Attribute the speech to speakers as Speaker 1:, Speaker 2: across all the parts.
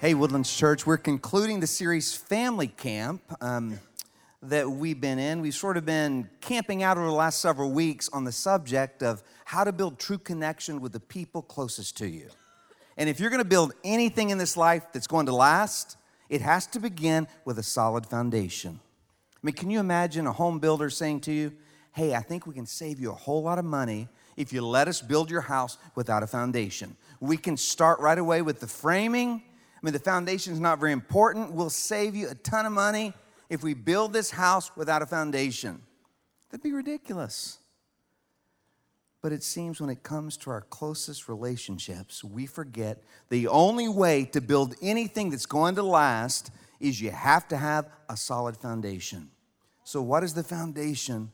Speaker 1: Hey, Woodlands Church, we're concluding the series Family Camp um, that we've been in. We've sort of been camping out over the last several weeks on the subject of how to build true connection with the people closest to you. And if you're going to build anything in this life that's going to last, it has to begin with a solid foundation. I mean, can you imagine a home builder saying to you, Hey, I think we can save you a whole lot of money if you let us build your house without a foundation? We can start right away with the framing I mean, the foundation is not very important. We'll save you a ton of money if we build this house without a foundation. That'd be ridiculous. But it seems when it comes to our closest relationships, we forget the only way to build anything that's going to last is you have to have a solid foundation. So, what is the foundation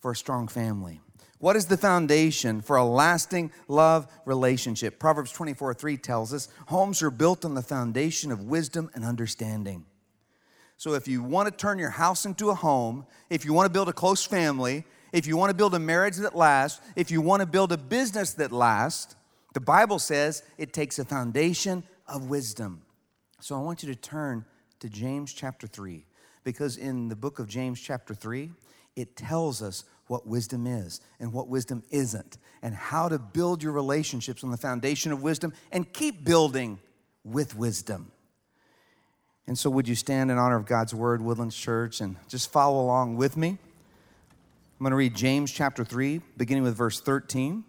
Speaker 1: for a strong family? What is the foundation for a lasting love relationship? Proverbs 24 3 tells us homes are built on the foundation of wisdom and understanding. So, if you want to turn your house into a home, if you want to build a close family, if you want to build a marriage that lasts, if you want to build a business that lasts, the Bible says it takes a foundation of wisdom. So, I want you to turn to James chapter 3, because in the book of James chapter 3, it tells us what wisdom is and what wisdom isn't, and how to build your relationships on the foundation of wisdom and keep building with wisdom. And so, would you stand in honor of God's word, Woodlands Church, and just follow along with me? I'm going to read James chapter 3, beginning with verse 13.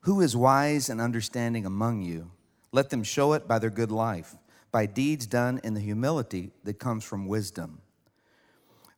Speaker 1: Who is wise and understanding among you? Let them show it by their good life, by deeds done in the humility that comes from wisdom.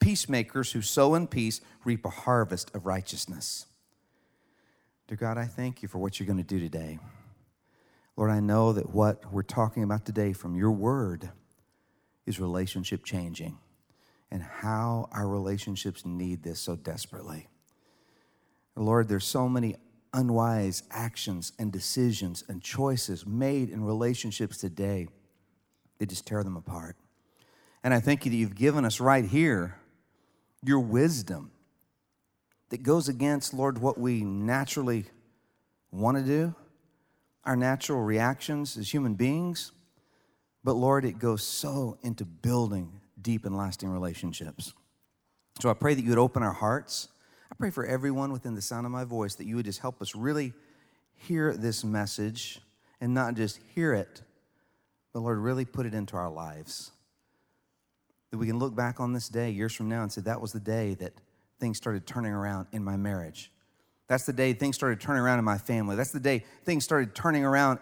Speaker 1: Peacemakers who sow in peace reap a harvest of righteousness. Dear God, I thank you for what you're going to do today. Lord, I know that what we're talking about today from your word is relationship changing and how our relationships need this so desperately. Lord, there's so many unwise actions and decisions and choices made in relationships today that just tear them apart. And I thank you that you've given us right here your wisdom that goes against, Lord, what we naturally want to do, our natural reactions as human beings. But Lord, it goes so into building deep and lasting relationships. So I pray that you would open our hearts. I pray for everyone within the sound of my voice that you would just help us really hear this message and not just hear it, but Lord, really put it into our lives. That we can look back on this day years from now and say, that was the day that things started turning around in my marriage. That's the day things started turning around in my family. That's the day things started turning around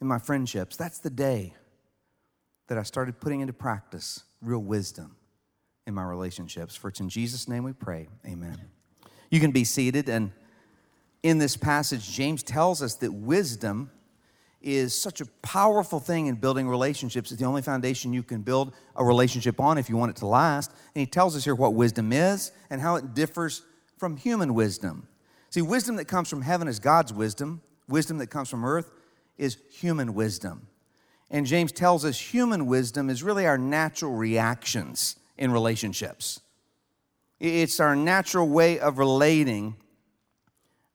Speaker 1: in my friendships. That's the day that I started putting into practice real wisdom in my relationships. For it's in Jesus' name we pray. Amen. You can be seated. And in this passage, James tells us that wisdom is such a powerful thing in building relationships. It's the only foundation you can build a relationship on if you want it to last. And he tells us here what wisdom is and how it differs from human wisdom. See, wisdom that comes from heaven is God's wisdom, wisdom that comes from earth is human wisdom. And James tells us human wisdom is really our natural reactions in relationships. It's our natural way of relating,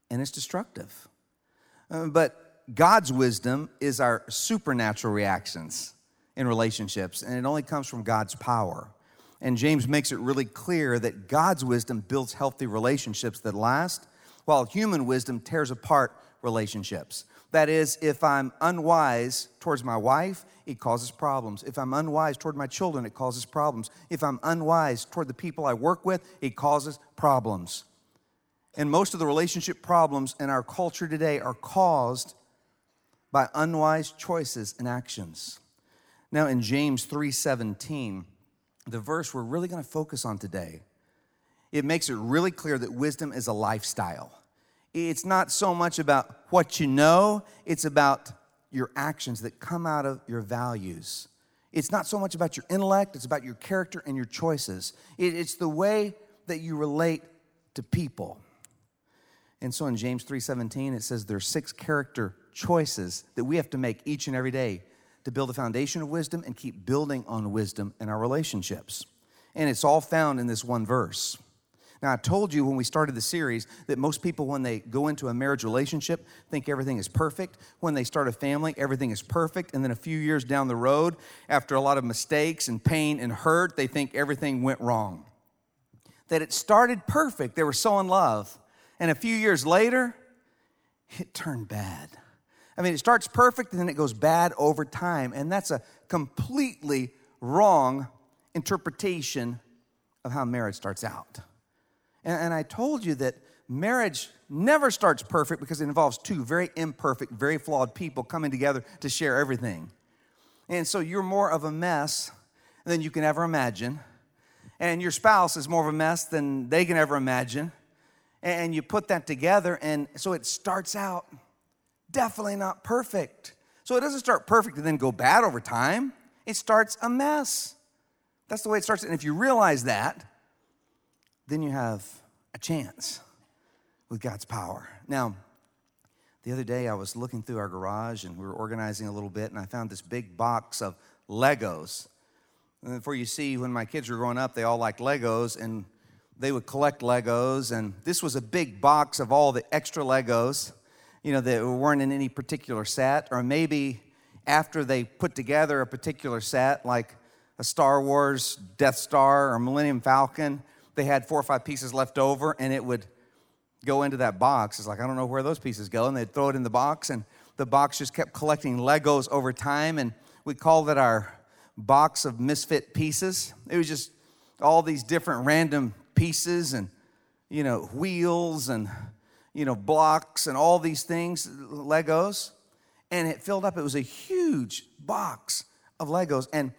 Speaker 1: and it's destructive. Uh, but God's wisdom is our supernatural reactions in relationships, and it only comes from God's power. And James makes it really clear that God's wisdom builds healthy relationships that last, while human wisdom tears apart relationships. That is, if I'm unwise towards my wife, it causes problems. If I'm unwise toward my children, it causes problems. If I'm unwise toward the people I work with, it causes problems. And most of the relationship problems in our culture today are caused by unwise choices and actions. Now in James 3:17, the verse we're really going to focus on today, it makes it really clear that wisdom is a lifestyle. It's not so much about what you know, it's about your actions that come out of your values. It's not so much about your intellect, it's about your character and your choices. it's the way that you relate to people. And so in James 3:17 it says there's six character choices that we have to make each and every day to build a foundation of wisdom and keep building on wisdom in our relationships. And it's all found in this one verse. Now, I told you when we started the series that most people, when they go into a marriage relationship, think everything is perfect. When they start a family, everything is perfect. And then a few years down the road, after a lot of mistakes and pain and hurt, they think everything went wrong. That it started perfect, they were so in love. And a few years later, it turned bad. I mean, it starts perfect and then it goes bad over time. And that's a completely wrong interpretation of how marriage starts out. And, and I told you that marriage never starts perfect because it involves two very imperfect, very flawed people coming together to share everything. And so you're more of a mess than you can ever imagine. And your spouse is more of a mess than they can ever imagine. And you put that together, and so it starts out definitely not perfect. So it doesn't start perfect and then go bad over time. It starts a mess. That's the way it starts. And if you realize that, then you have a chance with God's power. Now, the other day I was looking through our garage and we were organizing a little bit, and I found this big box of Legos. And for you see, when my kids were growing up, they all liked Legos and they would collect Legos. And this was a big box of all the extra Legos, you know, that weren't in any particular set, or maybe after they put together a particular set, like a Star Wars Death Star or Millennium Falcon, they had four or five pieces left over and it would go into that box. It's like, I don't know where those pieces go. And they'd throw it in the box and the box just kept collecting Legos over time. And we called it our box of misfit pieces. It was just all these different random pieces and, you know, wheels and, you know, blocks and all these things, Legos. And it filled up. It was a huge box of Legos. And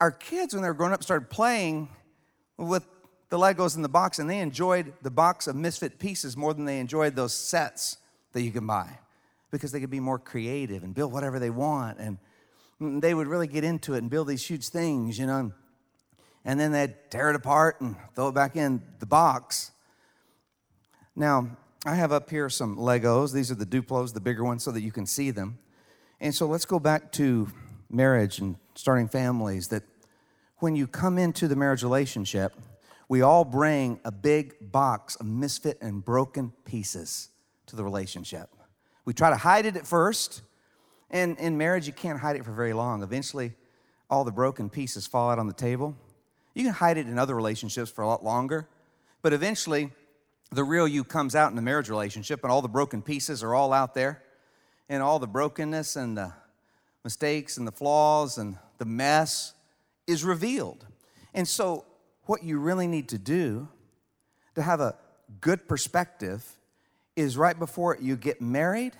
Speaker 1: our kids, when they were growing up, started playing with the Legos in the box, and they enjoyed the box of misfit pieces more than they enjoyed those sets that you can buy because they could be more creative and build whatever they want. And they would really get into it and build these huge things, you know. And then they'd tear it apart and throw it back in the box. Now, I have up here some Legos. These are the Duplos, the bigger ones, so that you can see them. And so let's go back to marriage and starting families. That when you come into the marriage relationship, we all bring a big box of misfit and broken pieces to the relationship. We try to hide it at first, and in marriage, you can't hide it for very long. Eventually, all the broken pieces fall out on the table. You can hide it in other relationships for a lot longer, but eventually, the real you comes out in the marriage relationship, and all the broken pieces are all out there, and all the brokenness and the mistakes and the flaws and the mess is revealed. And so, what you really need to do to have a good perspective is right before you get married,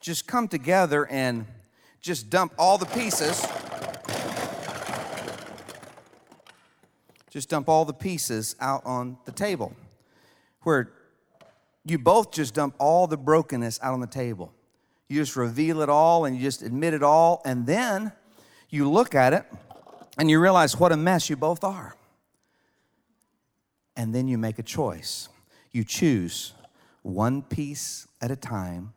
Speaker 1: just come together and just dump all the pieces. Just dump all the pieces out on the table where you both just dump all the brokenness out on the table. You just reveal it all and you just admit it all, and then you look at it and you realize what a mess you both are and then you make a choice. You choose one piece at a time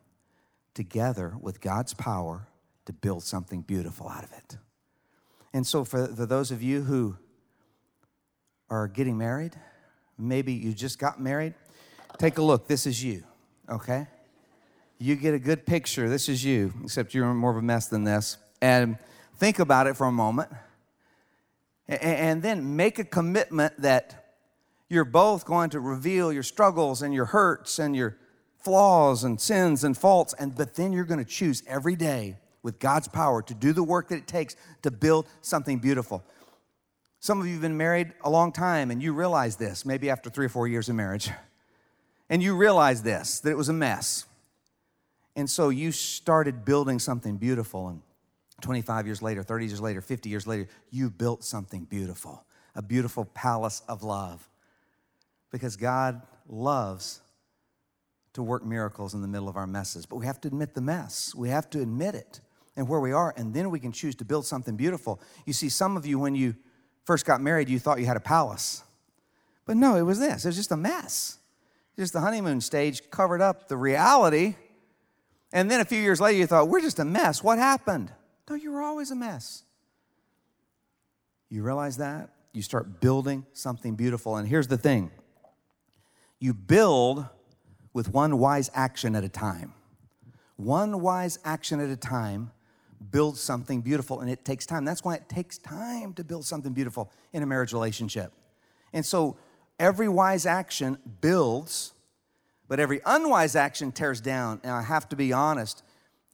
Speaker 1: together with God's power to build something beautiful out of it. And so, for, those of you who are getting married, maybe you just got married, take a look. This is you, okay? You get a good picture. This is you, except you're more of a mess than this. And think about it for a moment. And then make a commitment that you're both going to reveal your struggles and your hurts and your flaws and sins and faults and but then you're going to choose every day with God's power to do the work that it takes to build something beautiful. Some of you have been married a long time and you realize this, maybe after 3 or 4 years of marriage. And you realize this that it was a mess. And so you started building something beautiful and 25 years later, 30 years later, 50 years later, you built something beautiful, a beautiful palace of love because God loves to work miracles in the middle of our messes. But we have to admit the mess, we have to admit it. and where we are, and then we can choose to build something beautiful. You see, some of you, when you first got married, you thought you had a palace. But no, it was this it was just a mess. Just the honeymoon stage covered up the reality. And then a few years later, you thought, we're just a mess. What happened? No, you were always a mess. You realize that? You start building something beautiful. And here's the thing you build with one wise action at a time. One wise action at a time builds something beautiful, and it takes time. That's why it takes time to build something beautiful in a marriage relationship. And so every wise action builds, but every unwise action tears down. And I have to be honest,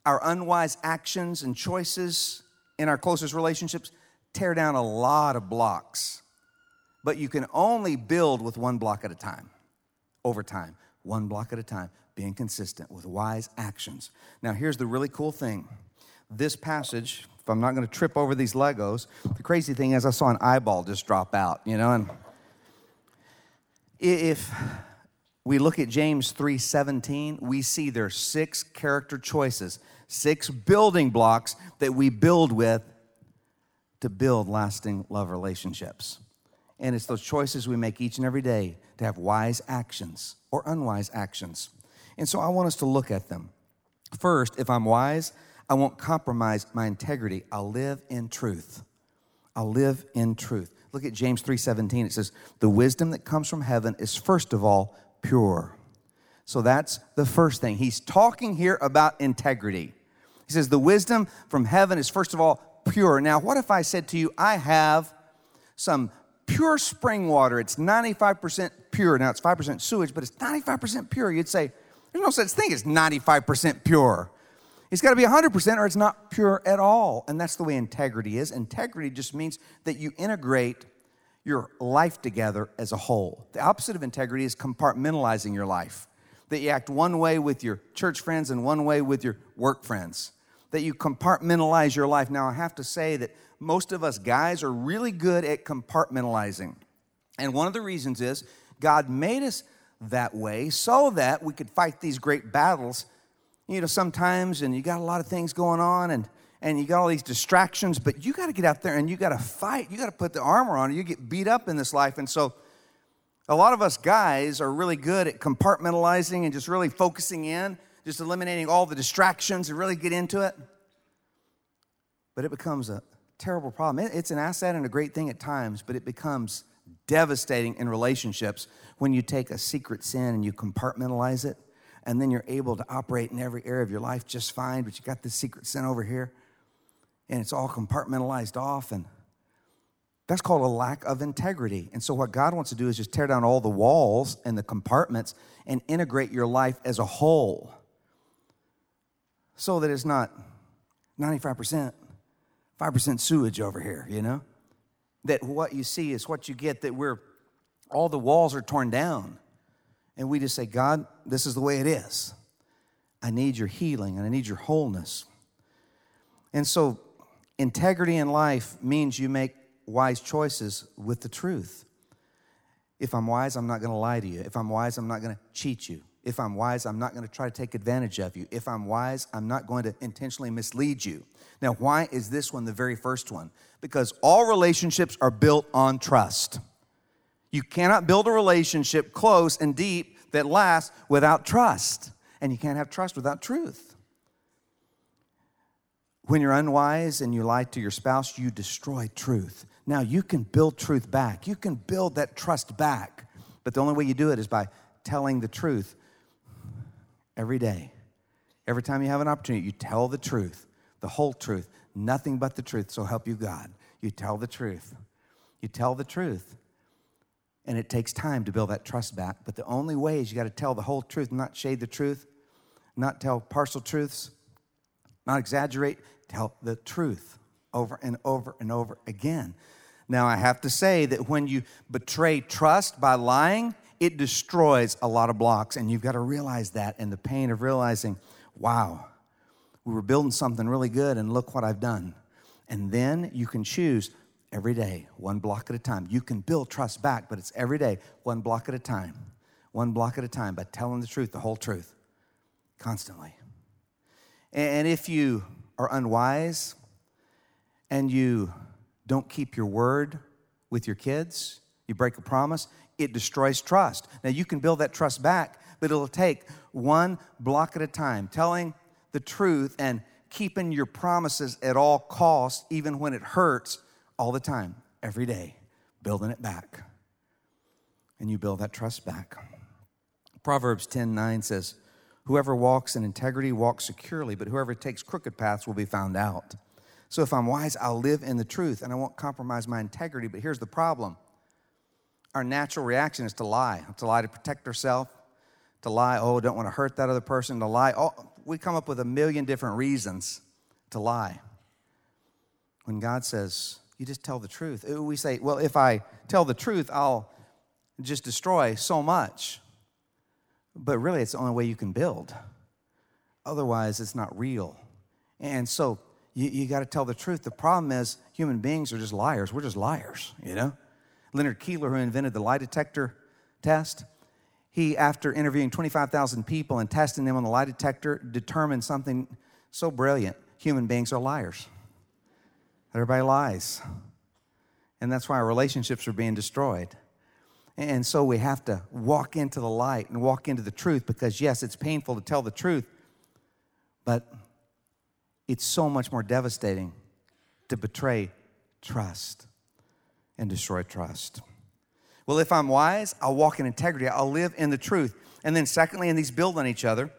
Speaker 1: our unwise actions and choices in our closest relationships tear down a lot of blocks. But you can only build with one block at a time, over time, one block at a time, being consistent with wise actions. Now, here's the really cool thing this passage, if I'm not going to trip over these Legos, the crazy thing is I saw an eyeball just drop out, you know, and if we look at James 3:17, we see there's six character choices, six building blocks that we build with to build lasting love relationships. And it's those choices we make each and every day to have wise actions or unwise actions. And so I want us to look at them. First, if I'm wise, I won't compromise my integrity. I'll live in truth. I'll live in truth. Look at James 3:17. It says, "The wisdom that comes from heaven is first of all pure." So that's the first thing. He's talking here about integrity. He says, "The wisdom from heaven is first of all pure." Now, what if I said to you, "I have some pure spring water. It's 95% pure. Now, it's 5% sewage, but it's 95% pure." You'd say, "There's no such thing as 95% pure." It's got to be 100% or it's not pure at all. And that's the way integrity is. Integrity just means that you integrate your life together as a whole. The opposite of integrity is compartmentalizing your life. That you act one way with your church friends and one way with your work friends. That you compartmentalize your life. Now, I have to say that most of us guys are really good at compartmentalizing. And one of the reasons is God made us that way so that we could fight these great battles you know, sometimes, and you got a lot of things going on, and and you got all these distractions, but you got to get out there and you got to fight. You got to put the armor on. You get beat up in this life, and so a lot of us guys are really good at compartmentalizing and just really focusing in, just eliminating all the distractions and really get into it. But it becomes a terrible problem. It's an asset and a great thing at times, but it becomes devastating in relationships when you take a secret sin and you compartmentalize it and then you're able to operate in every area of your life just fine, but you got this secret sin over here, and it's all compartmentalized off, and that's called a lack of integrity. And so, what God wants to do is just tear down all the walls and the compartments and integrate your life as a whole so that it's not 95%, 5% sewage over here, you know? That what you see is what you get, that we're all the walls are torn down and we just say, God, this is the way it is. I need your healing and I need your wholeness. And so, integrity in life means you make wise choices with the truth. If I'm wise, I'm not going to lie to you. If I'm wise, I'm not going to cheat you. If I'm wise, I'm not going to try to take advantage of you. If I'm wise, I'm not going to intentionally mislead you. Now, why is this one the very first one? Because all relationships are built on trust. You cannot build a relationship close and deep that lasts without trust. And you can't have trust without truth. When you're unwise and you lie to your spouse, you destroy truth. Now, you can build truth back, you can build that trust back. But the only way you do it is by telling the truth every day. Every time you have an opportunity, you tell the truth, the whole truth, nothing but the truth. So help you God. You tell the truth. You tell the truth. And it takes time to build that trust back. But the only way is you got to tell the whole truth, not shade the truth, not tell partial truths, not exaggerate, tell the truth over and over and over again. Now, I have to say that when you betray trust by lying, it destroys a lot of blocks. And you've got to realize that and the pain of realizing, wow, we were building something really good, and look what I've done. And then you can choose every day, one block at a time. You can build trust back, but it's every day, one block at a time, one block at a time by telling the truth, the whole truth, constantly. And if you are unwise and you don't keep your word with your kids, you break a promise, it destroys trust. Now, you can build that trust back, but it'll take one block at a time, telling the truth and keeping your promises at all costs, even when it hurts, all the time, every day, building it back. And you build that trust back. Proverbs 10 9 says, Whoever walks in integrity walks securely, but whoever takes crooked paths will be found out. So if I'm wise, I'll live in the truth and I won't compromise my integrity. But here's the problem our natural reaction is to lie, to lie to protect ourselves, to lie, oh, don't want to hurt that other person, to lie. Oh, we come up with a million different reasons to lie. When God says, you just tell the truth, uh, we say, well, if I tell the truth, I'll just destroy so much. But really, it's the only way you can build. Otherwise, it's not real. And so you, you got to tell the truth. The problem is, human beings are just liars. We're just liars, you know? Leonard Keeler, who invented the lie detector test, he, after interviewing 25,000 people and testing them on the lie detector, determined something so brilliant human beings are liars. Everybody lies. And that's why our relationships are being destroyed. And so we have to walk into the light and walk into the truth because, yes, it's painful to tell the truth, but it's so much more devastating to betray trust and destroy trust. Well, if I'm wise, I'll walk in integrity, I'll live in the truth. And then, secondly, and these build on each other,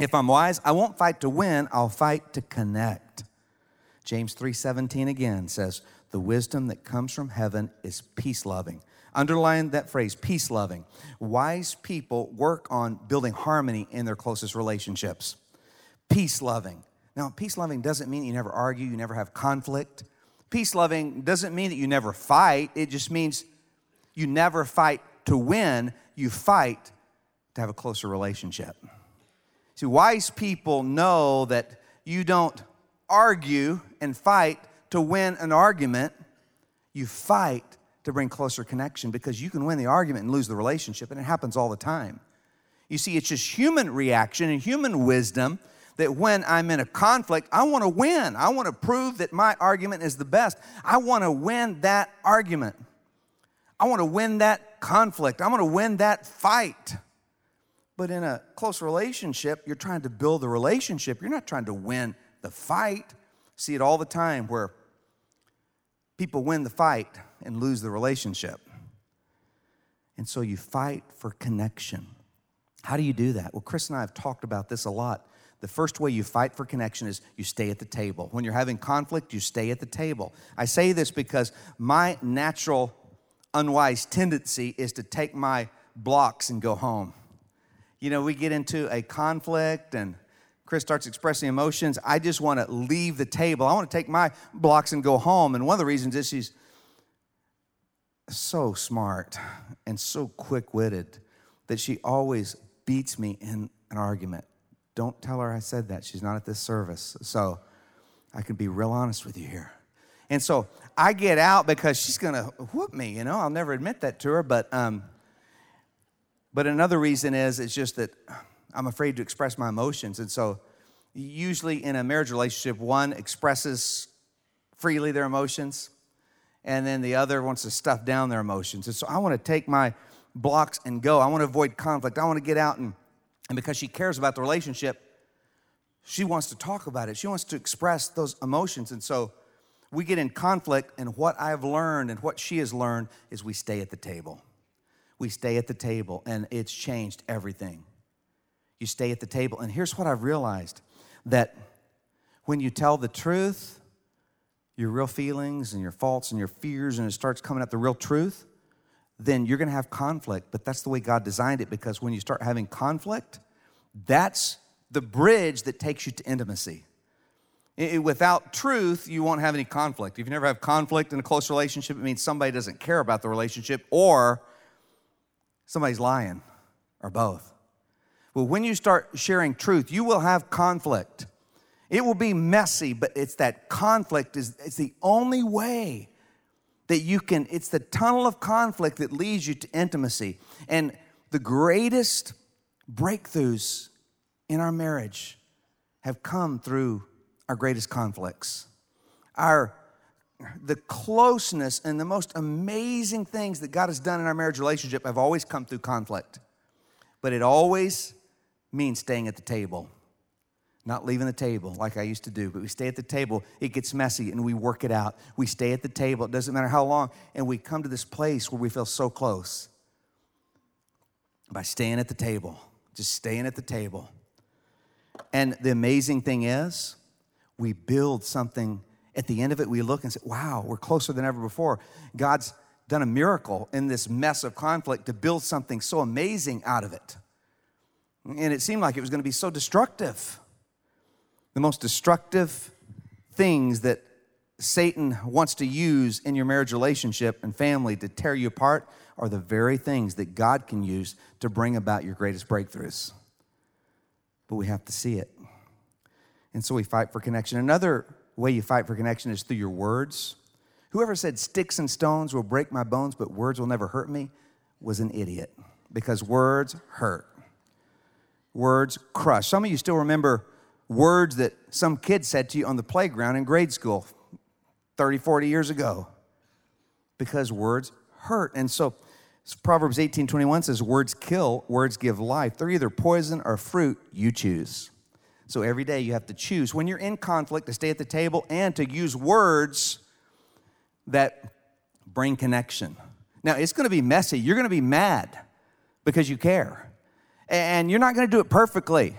Speaker 1: if I'm wise, I won't fight to win, I'll fight to connect. James 3:17 again says, "The wisdom that comes from heaven is peace loving." Underline that phrase, peace loving. Wise people work on building harmony in their closest relationships. Peace loving. Now, peace loving doesn't mean you never argue, you never have conflict. Peace loving doesn't mean that you never fight, it just means you never fight to win, you fight to have a closer relationship. See, wise people know that you don't argue and fight to win an argument, you fight to bring closer connection because you can win the argument and lose the relationship, and it happens all the time. You see, it's just human reaction and human wisdom that when I'm in a conflict, I want to win. I want to prove that my argument is the best. I want to win that argument. I want to win that conflict. I want to win that fight. But in a close relationship, you're trying to build the relationship. You're not trying to win the fight. See it all the time where people win the fight and lose the relationship. And so you fight for connection. How do you do that? Well, Chris and I have talked about this a lot. The first way you fight for connection is you stay at the table. When you're having conflict, you stay at the table. I say this because my natural unwise tendency is to take my blocks and go home. You know, we get into a conflict and Chris starts expressing emotions. I just want to leave the table. I want to take my blocks and go home. And one of the reasons is she's so smart and so quick witted that she always beats me in an argument. Don't tell her I said that. She's not at this service. So I can be real honest with you here. And so I get out because she's going to whoop me, you know. I'll never admit that to her, but um but another reason is it's just that I'm afraid to express my emotions. And so usually in a marriage relationship, one expresses freely their emotions and then the other wants to stuff down their emotions. And so I want to take my blocks and go. I want to avoid conflict. I want to get out and and because she cares about the relationship, she wants to talk about it. She wants to express those emotions. And so we get in conflict, and what I've learned and what she has learned is we stay at the table. We stay at the table, and it's changed everything. You stay at the table. And here's what I've realized that when you tell the truth, your real feelings and your faults and your fears, and it starts coming out the real truth, then you're going to have conflict. But that's the way God designed it because when you start having conflict, that's the bridge that takes you to intimacy. It, without truth, you won't have any conflict. If you never have conflict in a close relationship, it means somebody doesn't care about the relationship or somebody's lying or both. Well, when you start sharing truth, you will have conflict. It will be messy, but it's that conflict is it's the only way that you can, it's the tunnel of conflict that leads you to intimacy. And the greatest breakthroughs in our marriage have come through our greatest conflicts. Our the closeness and the most amazing things that God has done in our marriage relationship have always come through conflict. But it always means staying at the table, not leaving the table like I used to do. But we stay at the table. It gets messy and we work it out. We stay at the table. It doesn't matter how long. And we come to this place where we feel so close by staying at the table, just staying at the table. And the amazing thing is, we build something. At the end of it, we look and say, wow, we're closer than ever before. God's done a miracle in this mess of conflict to build something so amazing out of it. And it seemed like it was going to be so destructive. The most destructive things that Satan wants to use in your marriage relationship and family to tear you apart are the very things that God can use to bring about your greatest breakthroughs. But we have to see it. And so we fight for connection. Another way you fight for connection is through your words. Whoever said sticks and stones will break my bones, but words will never hurt me was an idiot because words hurt. Words crush. Some of you still remember words that some kid said to you on the playground in grade school 30, 40 years ago because words hurt. And so Proverbs 18 21 says, Words kill, words give life. They're either poison or fruit, you choose. So every day you have to choose when you're in conflict to stay at the table and to use words that bring connection. Now, it's going to be messy. You're going to be mad because you care. And you're not going to do it perfectly.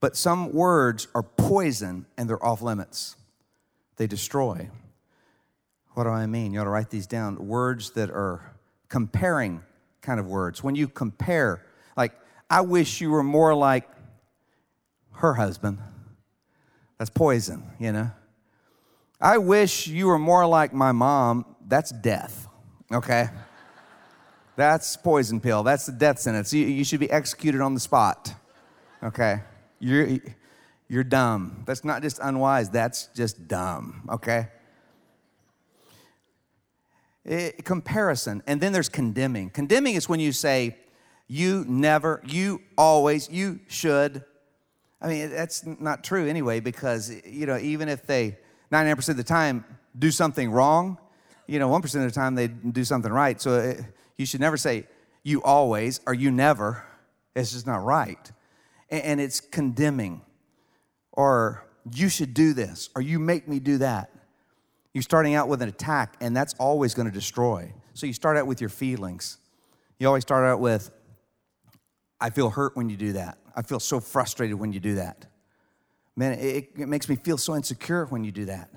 Speaker 1: But some words are poison and they're off limits, they destroy. What do I mean? You ought to write these down. Words that are comparing kind of words. When you compare, like, I wish you were more like her husband. That's poison, you know? I wish you were more like my mom. That's death, okay? That's poison pill. That's the death sentence. You, you should be executed on the spot, okay? You're, you're dumb. That's not just unwise, that's just dumb, okay? It, eh, comparison. And then there's condemning. Condemning is when you say, you never, you always, you should. I mean, that's not true anyway, because, you know, even if they 99% of the time do something wrong, you know, 1% of the time they do something right. So it, eh, you should never say, you always or you never. It's just not right. And, it's condemning, or you should do this, or you make me do that. You're starting out with an attack, and that's always going to destroy. So you start out with your feelings. You always start out with, I feel hurt when you do that. I feel so frustrated when you do that. Man, it, it makes me feel so insecure when you do that.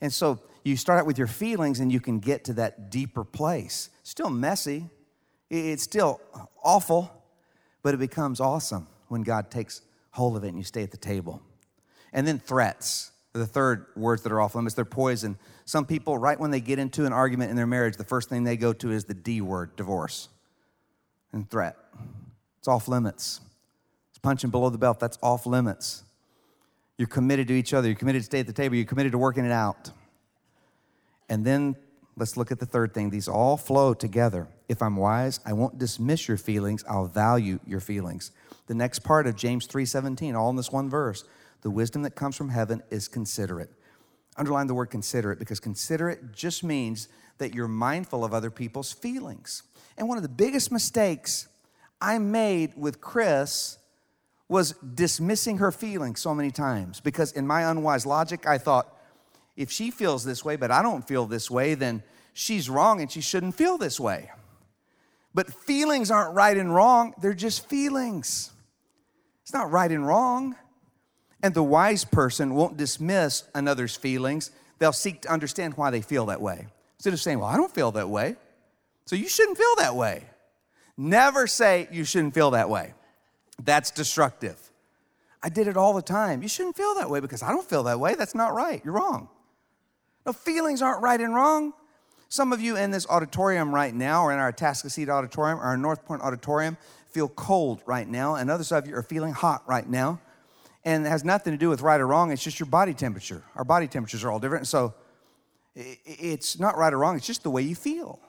Speaker 1: And so you start out with your feelings and you can get to that deeper place. Still messy, it's still awful, but it becomes awesome when God takes hold of it and you stay at the table. And then threats the third words that are off limits, they're poison. Some people, right when they get into an argument in their marriage, the first thing they go to is the D word, divorce and threat. It's off limits. It's punching below the belt. That's off limits. You're committed to each other. You're committed to stay at the table. You're committed to working it out. And then let's look at the third thing. These all flow together. If I'm wise, I won't dismiss your feelings. I'll value your feelings. The next part of James 3:17, all in this one verse. The wisdom that comes from heaven is considerate. Underline the word considerate because considerate just means that you're mindful of other people's feelings. And one of the biggest mistakes I made with Chris was dismissing her feelings so many times because in my unwise logic, I thought, if she feels this way, but I don't feel this way, then she's wrong and she shouldn't feel this way. But feelings aren't right and wrong, they're just feelings. It's not right and wrong. And the wise person won't dismiss another's feelings. They'll seek to understand why they feel that way. Instead of saying, Well, I don't feel that way. So you shouldn't feel that way. Never say you shouldn't feel that way. That's destructive. I did it all the time. You shouldn't feel that way because I don't feel that way. That's not right. You're wrong. No, feelings aren't right and wrong. Some of you in this auditorium right now, or in our Atascocita auditorium, or our North Point auditorium, feel cold right now, and others of you are feeling hot right now and it has nothing to do with right or wrong. It's just your body temperature. Our body temperatures are all different. So it's not right or wrong, it's just the way you feel.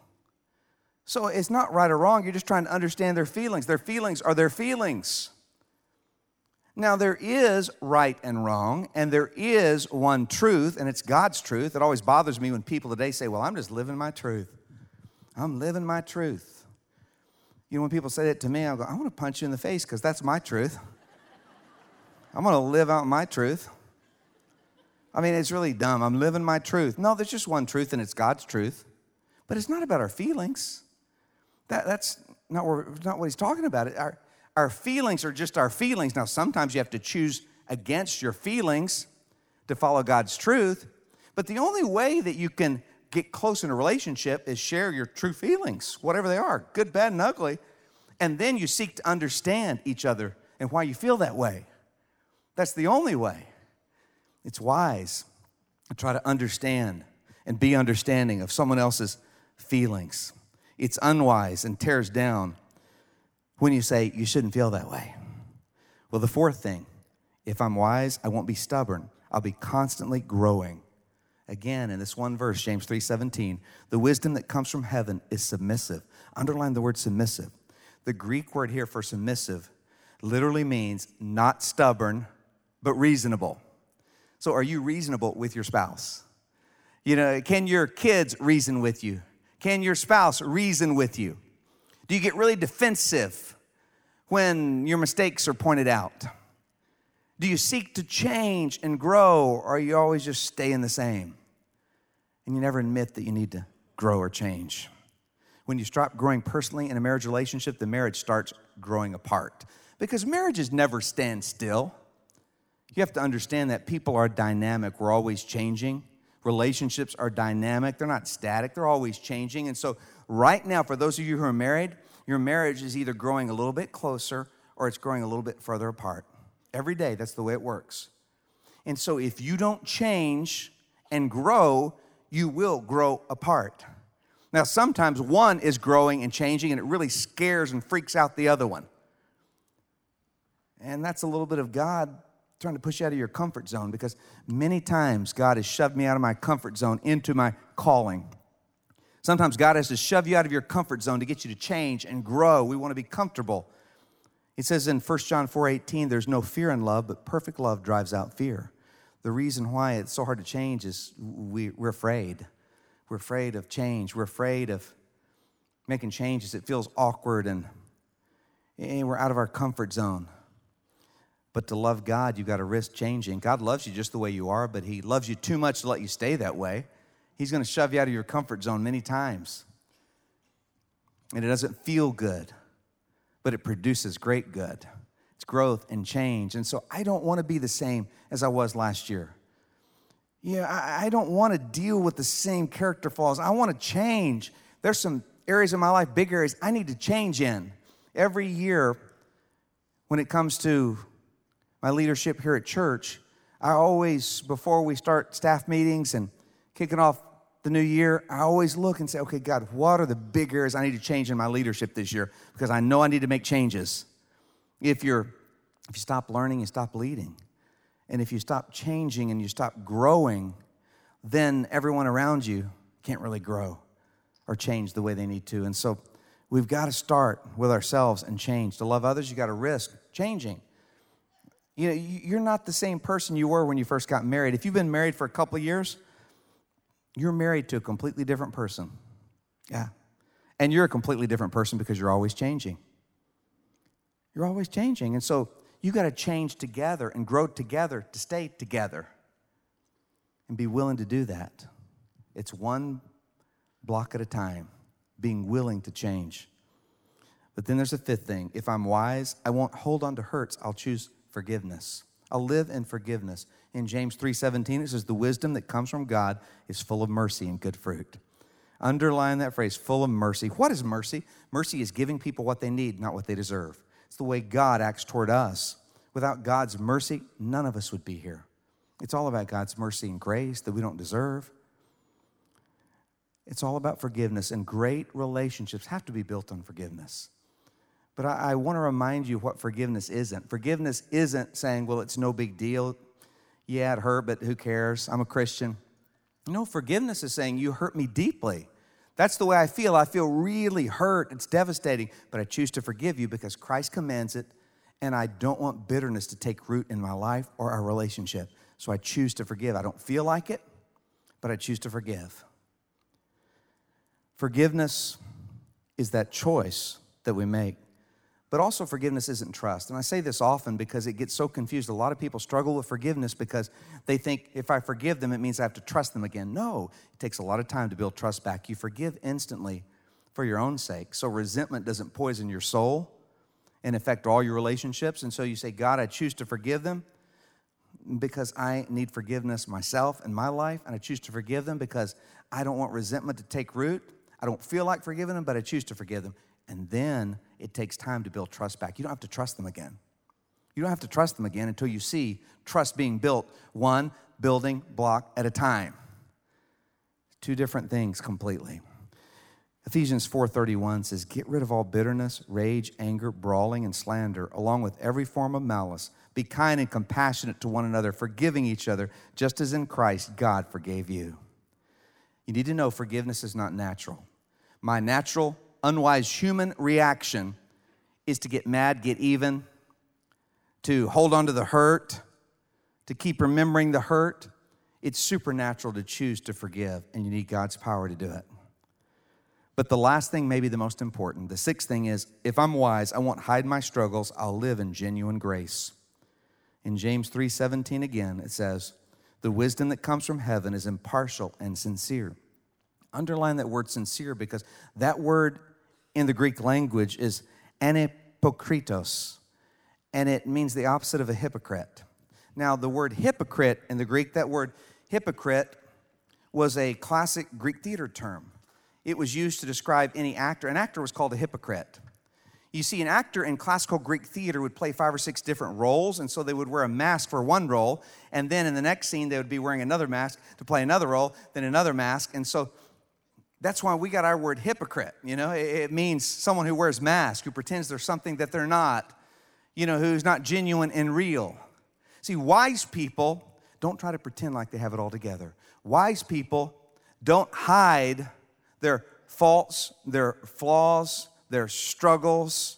Speaker 1: So it's not right or wrong. You're just trying to understand their feelings. Their feelings are their feelings. Now, there is right and wrong, and there is one truth, and it's God's truth. It always bothers me when people today say, Well, I'm just living my truth. I'm living my truth. You know, when people say that to me, I go, I want to punch you in the face because that's my truth. I'm going to live out my truth. I mean, it's really dumb. I'm living my truth. No, there's just one truth, and it's God's truth. But it's not about our feelings. That, that's not, where, not what he's talking about. Our, our feelings are just our feelings. Now, sometimes you have to choose against your feelings to follow God's truth. But the only way that you can get close in a relationship is share your true feelings, whatever they are, good, bad, and ugly. And then you seek to understand each other and why you feel that way. That's the only way. It's wise to try to understand and be understanding of someone else's feelings. It's unwise and tears down when you say you shouldn't feel that way. Well, the fourth thing, if I'm wise, I won't be stubborn. I'll be constantly growing. Again, in this one verse, James 3:17, the wisdom that comes from heaven is submissive. Underline the word submissive. The Greek word here for submissive literally means not stubborn, but reasonable. So are you reasonable with your spouse? You know, can your kids reason with you? Can your spouse reason with you? Do you get really defensive when your mistakes are pointed out? Do you seek to change and grow, or are you always just staying the same? And you never admit that you need to grow or change. When you stop growing personally in a marriage relationship, the marriage starts growing apart. Because marriages never stand still. You have to understand that people are dynamic, we're always changing. Relationships are dynamic, they're not static, they're always changing. And so, right now, for those of you who are married, your marriage is either growing a little bit closer or it's growing a little bit further apart. Every day, that's the way it works. And so, if you don't change and grow, you will grow apart. Now, sometimes one is growing and changing, and it really scares and freaks out the other one. And that's a little bit of God trying to push you out of your comfort zone because many times God has shoved me out of my comfort zone into my calling. Sometimes God has to shove you out of your comfort zone to get you to change and grow. We want to be comfortable. He says in 1 John 4:18, there's no fear in love, but perfect love drives out fear. The reason why it's so hard to change is we, we're afraid. We're afraid of change. We're afraid of making changes. It feels awkward and, and we're out of our comfort zone. But to love God, you've got to risk changing. God loves you just the way you are, but He loves you too much to let you stay that way. He's going to shove you out of your comfort zone many times. And it doesn't feel good but it produces great good. It's growth and change. And so I don't want to be the same as I was last year. Yeah, I, don't want to deal with the same character flaws. I want to change. There's some areas of my life, big areas, I need to change in. Every year, when it comes to my leadership here at church, I always, before we start staff meetings and kicking off the new year, I always look and say, okay, God, what are the big areas I need to change in my leadership this year? Because I know I need to make changes. If you're if you stop learning, you stop leading. And if you stop changing and you stop growing, then everyone around you can't really grow or change the way they need to. And so we've got to start with ourselves and change. To love others, you got to risk changing. You know, you're not the same person you were when you first got married. If you've been married for a couple years, you're married to a completely different person. Yeah. And you're a completely different person because you're always changing. You're always changing. And so you got to change together and grow together to stay together and be willing to do that. It's one block at a time, being willing to change. But then there's a fifth thing. If I'm wise, I won't hold on to hurts, I'll choose forgiveness. I'll live in forgiveness. In James 3:17 it says the wisdom that comes from God is full of mercy and good fruit. Underline that phrase, full of mercy. What is mercy? Mercy is giving people what they need, not what they deserve. It's the way God acts toward us. Without God's mercy, none of us would be here. It's all about God's mercy and grace that we don't deserve. It's all about forgiveness, and great relationships have to be built on forgiveness. But I, I want to remind you what forgiveness isn't. Forgiveness isn't saying, well, it's no big deal. Yeah, it hurt, but who cares? I'm a Christian. No, forgiveness is saying, you hurt me deeply. That's the way I feel. I feel really hurt. It's devastating, but I choose to forgive you because Christ commands it and I don't want bitterness to take root in my life or our relationship. So I choose to forgive. I don't feel like it, but I choose to forgive. Forgiveness is that choice that we make. But also, forgiveness isn't trust. And I say this often because it gets so confused. A lot of people struggle with forgiveness because they think if I forgive them, it means I have to trust them again. No, it takes a lot of time to build trust back. You forgive instantly for your own sake. So resentment doesn't poison your soul and affect all your relationships. And so you say, God, I choose to forgive them because I need forgiveness myself in my life. And I choose to forgive them because I don't want resentment to take root. I don't feel like forgiving them, but I choose to forgive them. And then it takes time to build trust back. You don't have to trust them again. You don't have to trust them again until you see trust being built one building block at a time. Two different things completely. Ephesians 4:31 says, "Get rid of all bitterness, rage, anger, brawling, and slander, along with every form of malice. Be kind and compassionate to one another, forgiving each other, just as in Christ God forgave you." You need to know forgiveness is not natural. My natural, unwise human reaction is to get mad, get even, to hold on to the hurt, to keep remembering the hurt. It's supernatural to choose to forgive, and you need God's power to do it. But the last thing, maybe the most important, the sixth thing is if I'm wise, I won't hide my struggles, I'll live in genuine grace. In James 3:17 again, it says, "The wisdom that comes from heaven is impartial and sincere." Underline that word sincere because that word in the Greek language is anipokritos, and it means the opposite of a hypocrite. Now, the word hypocrite in the Greek, that word hypocrite was a classic Greek theater term it was used to describe any actor. An actor was called a hypocrite. You see, an actor in classical Greek theater would play five or six different roles, and so they would wear a mask for one role, and then in the next scene, they would be wearing another mask to play another role, then another mask. And so that's why we got our word hypocrite. You know, it means someone who wears mask, who pretends they're something that they're not, you know, who's not genuine and real. See, wise people don't try to pretend like they have it all together. Wise people don't hide their faults, their flaws, their struggles.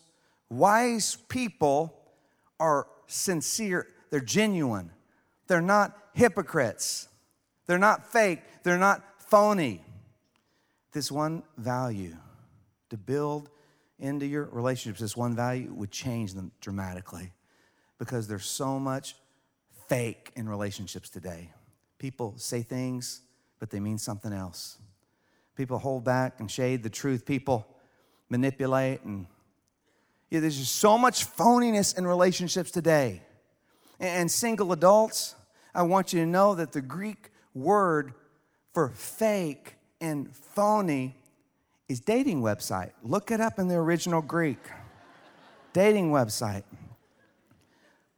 Speaker 1: Wise people are sincere, they're genuine, they're not hypocrites, they're not fake, they're not phony. This one value to build into your relationships, this one value would change them dramatically because there's so much fake in relationships today. People say things, but they mean something else. People hold back and shade the truth. People manipulate and yeah, there's just so much phoniness in relationships today. And single adults, I want you to know that the Greek word for fake and phony is dating website. Look it up in the original Greek. dating website.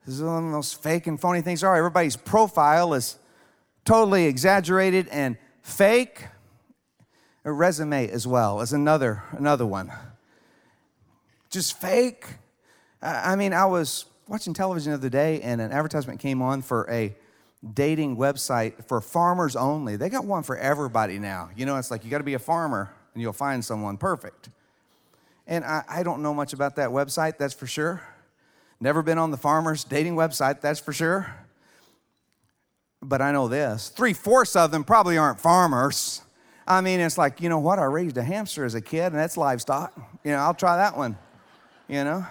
Speaker 1: This is one of the most fake and phony things are. Everybody's profile is totally exaggerated and fake a resume as well as another another one just fake i mean i was watching television the other day and an advertisement came on for a dating website for farmers only they got one for everybody now you know it's like you got to be a farmer and you'll find someone perfect and I, I don't know much about that website that's for sure never been on the farmers dating website that's for sure but i know this three-fourths of them probably aren't farmers I mean, it's like, you know what? I raised a hamster as a kid, and that's livestock. You know, I'll try that one. You know?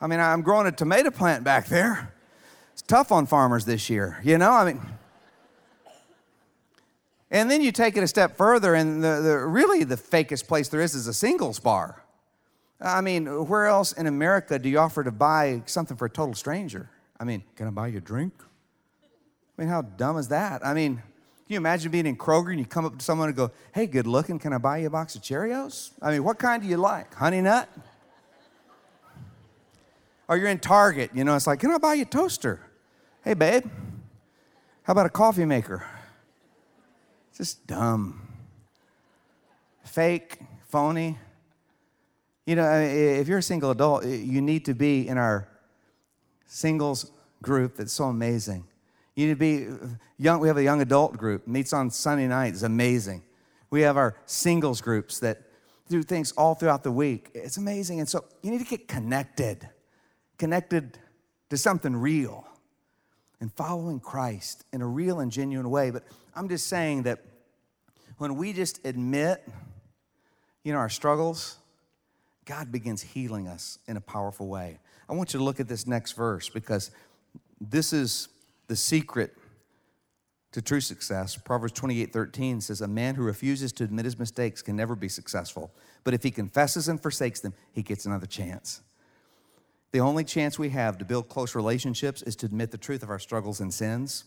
Speaker 1: I mean, I'm growing a tomato plant back there. Tough on farmers this year, you know? I mean, and then you take it a step further, and the, the, really the fakest place there is is a singles bar. I mean, where else in America do you offer to buy something for a total stranger? I mean, can I buy you a drink? I mean, how dumb is that? I mean, can you imagine being in Kroger and you come up to someone and go, hey, good looking, can I buy you a box of Cheerios? I mean, what kind do you like? Honey nut? Or you're in Target, you know, it's like, can I buy you a toaster? Hey, babe, how about a coffee maker? It's just dumb. Fake, phony. You know, if you're a single adult, you need to be in our singles group that's so amazing. You need to be uh, young. We have a young adult group, meets on Sunday night. It's amazing. We have our singles groups that do things all throughout the week. It's amazing. And so you need to get connected connected to something real and following Christ in a real and genuine way. But I'm just saying that when we just admit, you know, our struggles, God begins healing us in a powerful way. I want you to look at this next verse because this is the secret to true success. Proverbs 28 13 says, A man who refuses to admit his mistakes can never be successful, but if he confesses and forsakes them, he gets another chance. The only chance we have to build close relationships is to admit the truth of our struggles and sins.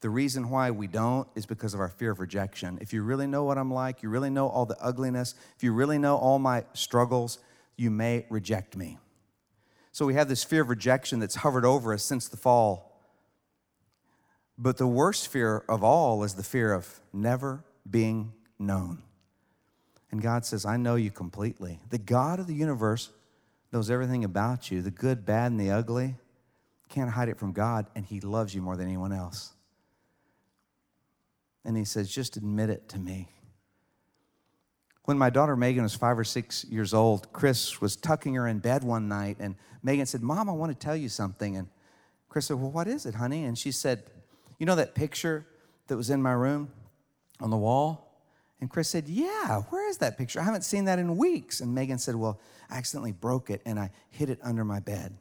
Speaker 1: The reason why we don't is because of our fear of rejection. If you really know what I'm like, you really know all the ugliness, if you really know all my struggles, you may reject me. So we have this fear of rejection that's hovered over us since the fall. But the worst fear of all is the fear of never being known. And God says, I know you completely. The God of the universe knows everything about you the good, bad, and the ugly. Can't hide it from God, and He loves you more than anyone else. And He says, Just admit it to me. When my daughter Megan was five or six years old, Chris was tucking her in bed one night, and Megan said, Mom, I want to tell you something. And Chris said, Well, what is it, honey? And she said, You know that picture that was in my room on the wall? And Chris said, Yeah, where is that picture? I haven't seen that in weeks. And Megan said, Well, I accidentally broke it and I hid it under my bed.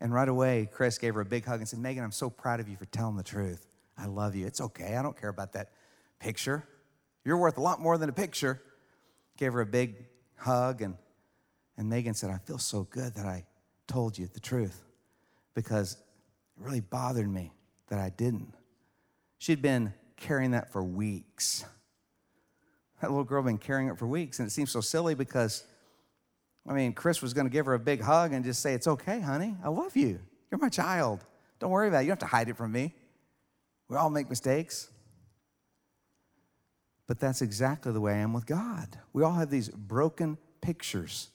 Speaker 1: And right away, Chris gave her a big hug and said, Megan, I'm so proud of you for telling the truth. I love you. It's okay. I don't care about that picture. You're worth a lot more than a picture gave her a big hug, and, and Megan said, I feel so good that I told you the truth because it really bothered me that I didn't. She'd been carrying that for weeks. That little girl been carrying it for weeks, and it seems so silly because, I mean, Chris was going to give her a big hug and just say, It's okay, honey. I love you. You're my child. Don't worry about it. You don't have to hide it from me. We all make mistakes. But that's exactly the way I am with God. We all have these broken pictures,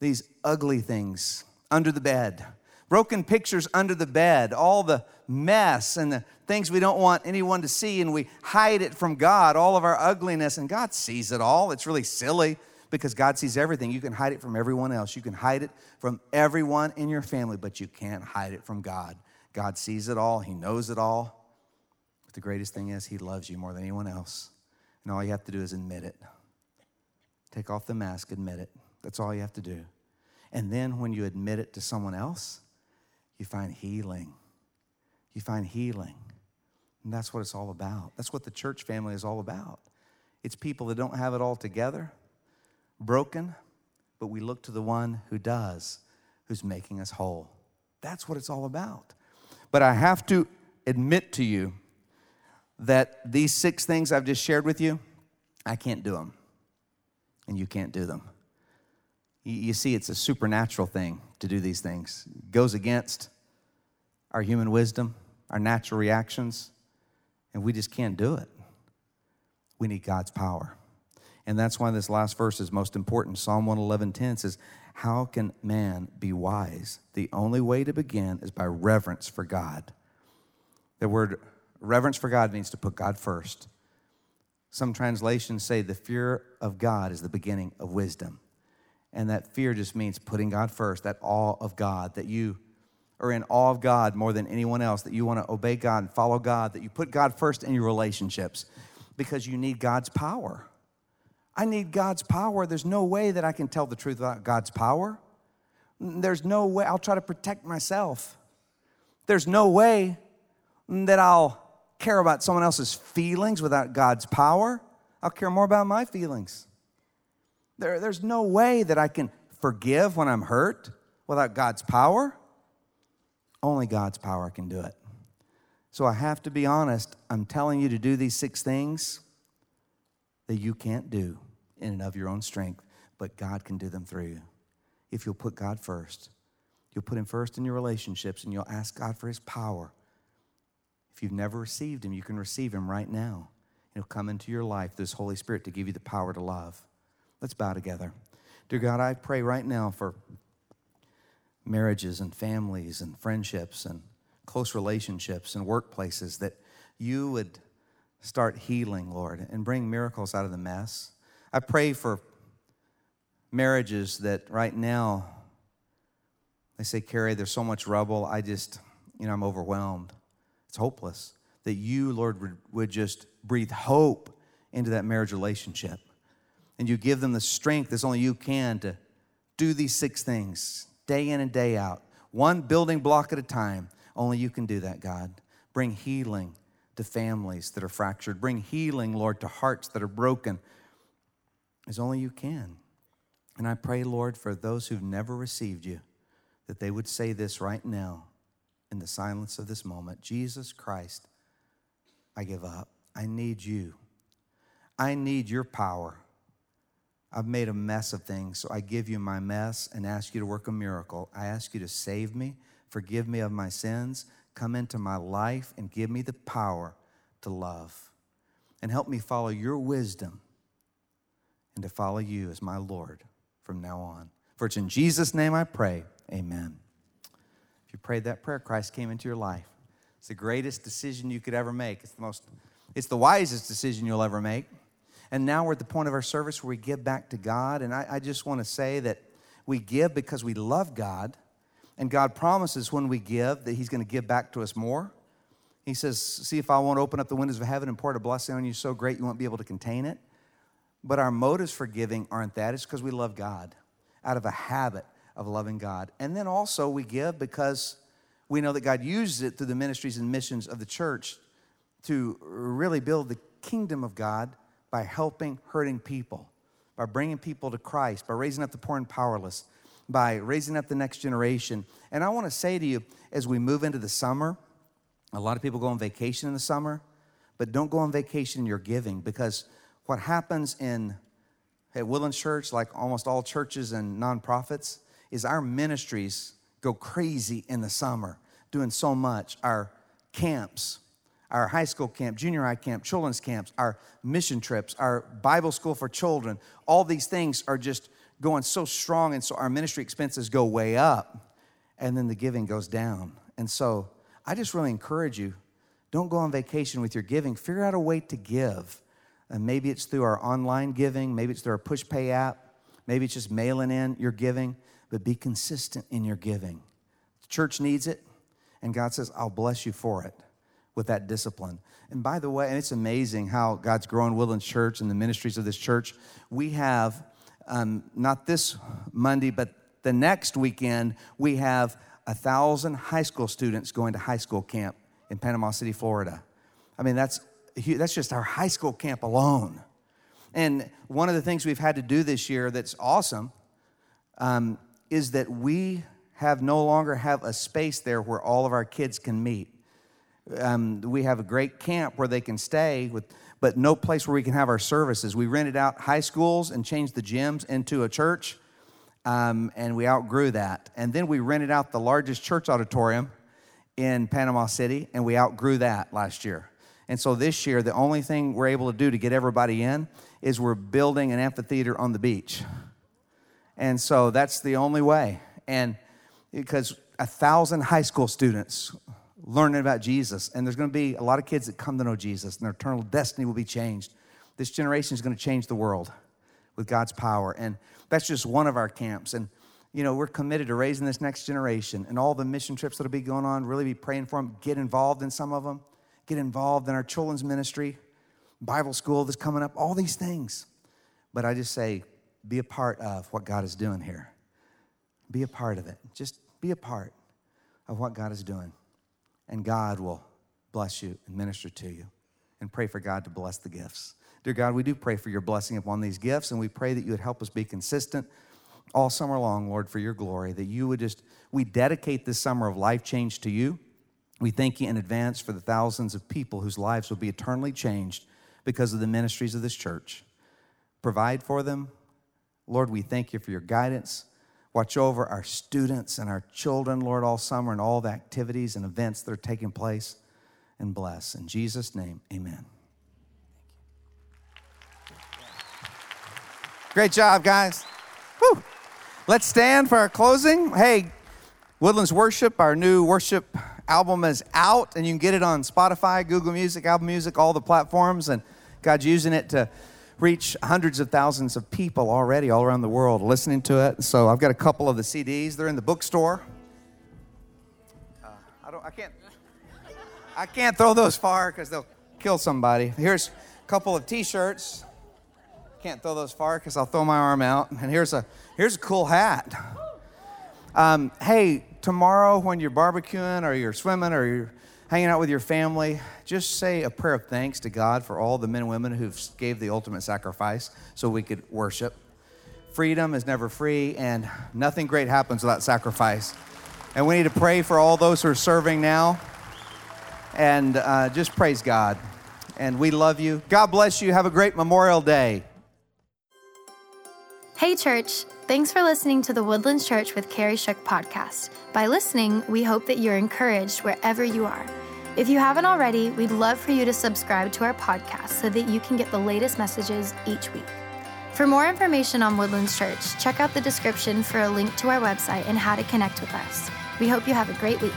Speaker 1: these ugly things under the bed, broken pictures under the bed, all the mess and the things we don't want anyone to see, and we hide it from God, all of our ugliness, and God sees it all. It's really silly because God sees everything. You can hide it from everyone else, you can hide it from everyone in your family, but you can't hide it from God. God sees it all, He knows it all. But the greatest thing is, He loves you more than anyone else. And all you have to do is admit it. Take off the mask, admit it. That's all you have to do. And then when you admit it to someone else, you find healing. You find healing. And that's what it's all about. That's what the church family is all about. It's people that don't have it all together, broken, but we look to the one who does, who's making us whole. That's what it's all about. But I have to admit to you that these six things I've just shared with you, I can't do them. And you can't do them. You, see, it's a supernatural thing to do these things. It goes against our human wisdom, our natural reactions, and we just can't do it. We need God's power. And that's why this last verse is most important. Psalm 111:10 says, How can man be wise? The only way to begin is by reverence for God. The word Reverence for God means to put God first. Some translations say the fear of God is the beginning of wisdom. And that fear just means putting God first, that awe of God, that you are in awe of God more than anyone else, that you want to obey God and follow God, that you put God first in your relationships because you need God's power. I need God's power. There's no way that I can tell the truth without God's power. There's no way I'll try to protect myself. There's no way that I'll care about someone else's feelings without God's power. I'll care more about my feelings. There, there's no way that I can forgive when I'm hurt without God's power. Only God's power can do it. So I have to be honest. I'm telling you to do these six things that you can't do in and of your own strength, but God can do them through you. If you'll put God first, you'll put Him first in your relationships and you'll ask God for His power if you've never received Him, you can receive Him right now. He'll come into your life, this Holy Spirit, to give you the power to love. Let's bow together. Dear God, I pray right now for marriages and families and friendships and close relationships and workplaces that you would start healing, Lord, and bring miracles out of the mess. I pray for marriages that right now They say, Kerry, there's so much rubble. I just, you know, I'm overwhelmed. It's hopeless. That you, Lord, would, would just breathe hope into that marriage relationship. And you give them the strength as only you can to do these six things day in and day out, one building block at a time. Only you can do that, God. Bring healing to families that are fractured. Bring healing, Lord, to hearts that are broken as only you can. And I pray, Lord, for those who've never received you, that they would say this right now in the silence of this moment Jesus Christ, I give up. I need you. I need your power. I've made a mess of things, so I give you my mess and ask you to work a miracle. I ask you to save me, forgive me of my sins, come into my life, and give me the power to love. And help me follow your wisdom and to follow you as my Lord from now on. For it's in Jesus' name I pray. Amen. If you prayed that prayer, Christ came into your life. It's the greatest decision you could ever make. It's the most, it's the wisest decision you'll ever make. And now we're at the point of our service where we give back to God. And I, I just want to say that we give because we love God. And God promises when we give that He's going to give back to us more. He says, See if I won't open up the windows of heaven and pour a blessing on you so great you won't be able to contain it. But our motives for giving aren't that. It's because we love God out of a habit of loving God. And then also we give because we know that God uses it through the ministries and missions of the church to really build the kingdom of God by helping hurting people, by bringing people to Christ, by raising up the poor and powerless, by raising up the next generation. And I want to say to you, as we move into the summer, a lot of people go on vacation in the summer, but don't go on vacation in your giving because what happens in at Woodlands Church, like almost all churches and nonprofits, is our ministries go crazy in the summer, doing so much. Our camps, our high school camp, junior high camp, children's camps, our mission trips, our Bible school for children, all these things are just going so strong. And so our ministry expenses go way up, and then the giving goes down. And so I just really encourage you don't go on vacation with your giving, figure out a way to give. And maybe it's through our online giving, maybe it's through our Pushpay app, maybe it's just mailing in your giving, but be consistent in your giving. The church needs it, and God says, I'll bless you for it with that discipline. And by the way, and it's amazing how God's growing Woodlands Church and the ministries of this church. We have, um, not this Monday, but the next weekend, we have a thousand high school students going to high school camp in Panama City, Florida. I mean, that's that's just our high school camp alone. And one of the things we've had to do this year that's awesome um, is that we have no longer have a space there where all of our kids can meet. Um, we have a great camp where they can stay with but no place where we can have our services. We rented out high schools and changed the gyms into a church, um, and we outgrew that. And then we rented out the largest church auditorium in Panama City, and we outgrew that last year. And so this year, the only thing we're able to do to get everybody in is we're building an amphitheater on the beach. And so that's the only way. And because a thousand high school students learning about Jesus, and there's going to be a lot of kids that come to know Jesus, and their eternal destiny will be changed. This generation is going to change the world with God's power. And that's just one of our camps. And you know, we're committed to raising this next generation and all the mission trips that'll be going on, really be praying for them, get involved in some of them get involved in our children's ministry, Bible school that's coming up, all these things. But I just say, be a part of what God is doing here. Be a part of it. Just be a part of what God is doing. And God will bless you and minister to you. And pray for God to bless the gifts. Dear God, we do pray for your blessing upon these gifts, and we pray that you would help us be consistent all summer long, Lord, for your glory, that you would just, we dedicate this summer of life change to you. We thank you in advance for the thousands of people whose lives will be eternally changed because of the ministries of this church. Provide for them. Lord, we thank you for your guidance. Watch over our students and our children, Lord, all summer and all the activities and events that are taking place. And bless. In Jesus' name, amen. Great job, guys. Woo. Let's stand for our closing. Hey, Woodlands Worship, our new worship album is out, and you can get it on Spotify, Google Music, Apple Music, all the platforms. And God's using it to reach hundreds of thousands of people already all around the world listening to it. So I've got a couple of the CDs. They're in the bookstore. I don't. I can't. I can't throw those far because they'll kill somebody. Here's a couple of T-shirts. Can't throw those far because I'll throw my arm out. And here's a here's a cool hat. Um, hey, tomorrow when you're barbecuing or you're swimming or you're hanging out with your family, just say a prayer of thanks to God for all the men and women who gave the ultimate sacrifice so we could worship. Freedom is never free, and nothing great happens without sacrifice. And we need to pray for all those who are serving now. And uh, just praise God. And we love you. God bless you. Have a great Memorial Day.
Speaker 2: Hey, church. Thanks for listening to the Woodlands Church with Kerry Shook podcast. By listening, we hope that you're encouraged wherever you are. If you haven't already, we'd love for you to subscribe to our podcast so that you can get the latest messages each week. For more information on Woodlands Church, check out the description for a link to our website and how to connect with us. We hope you have a great week.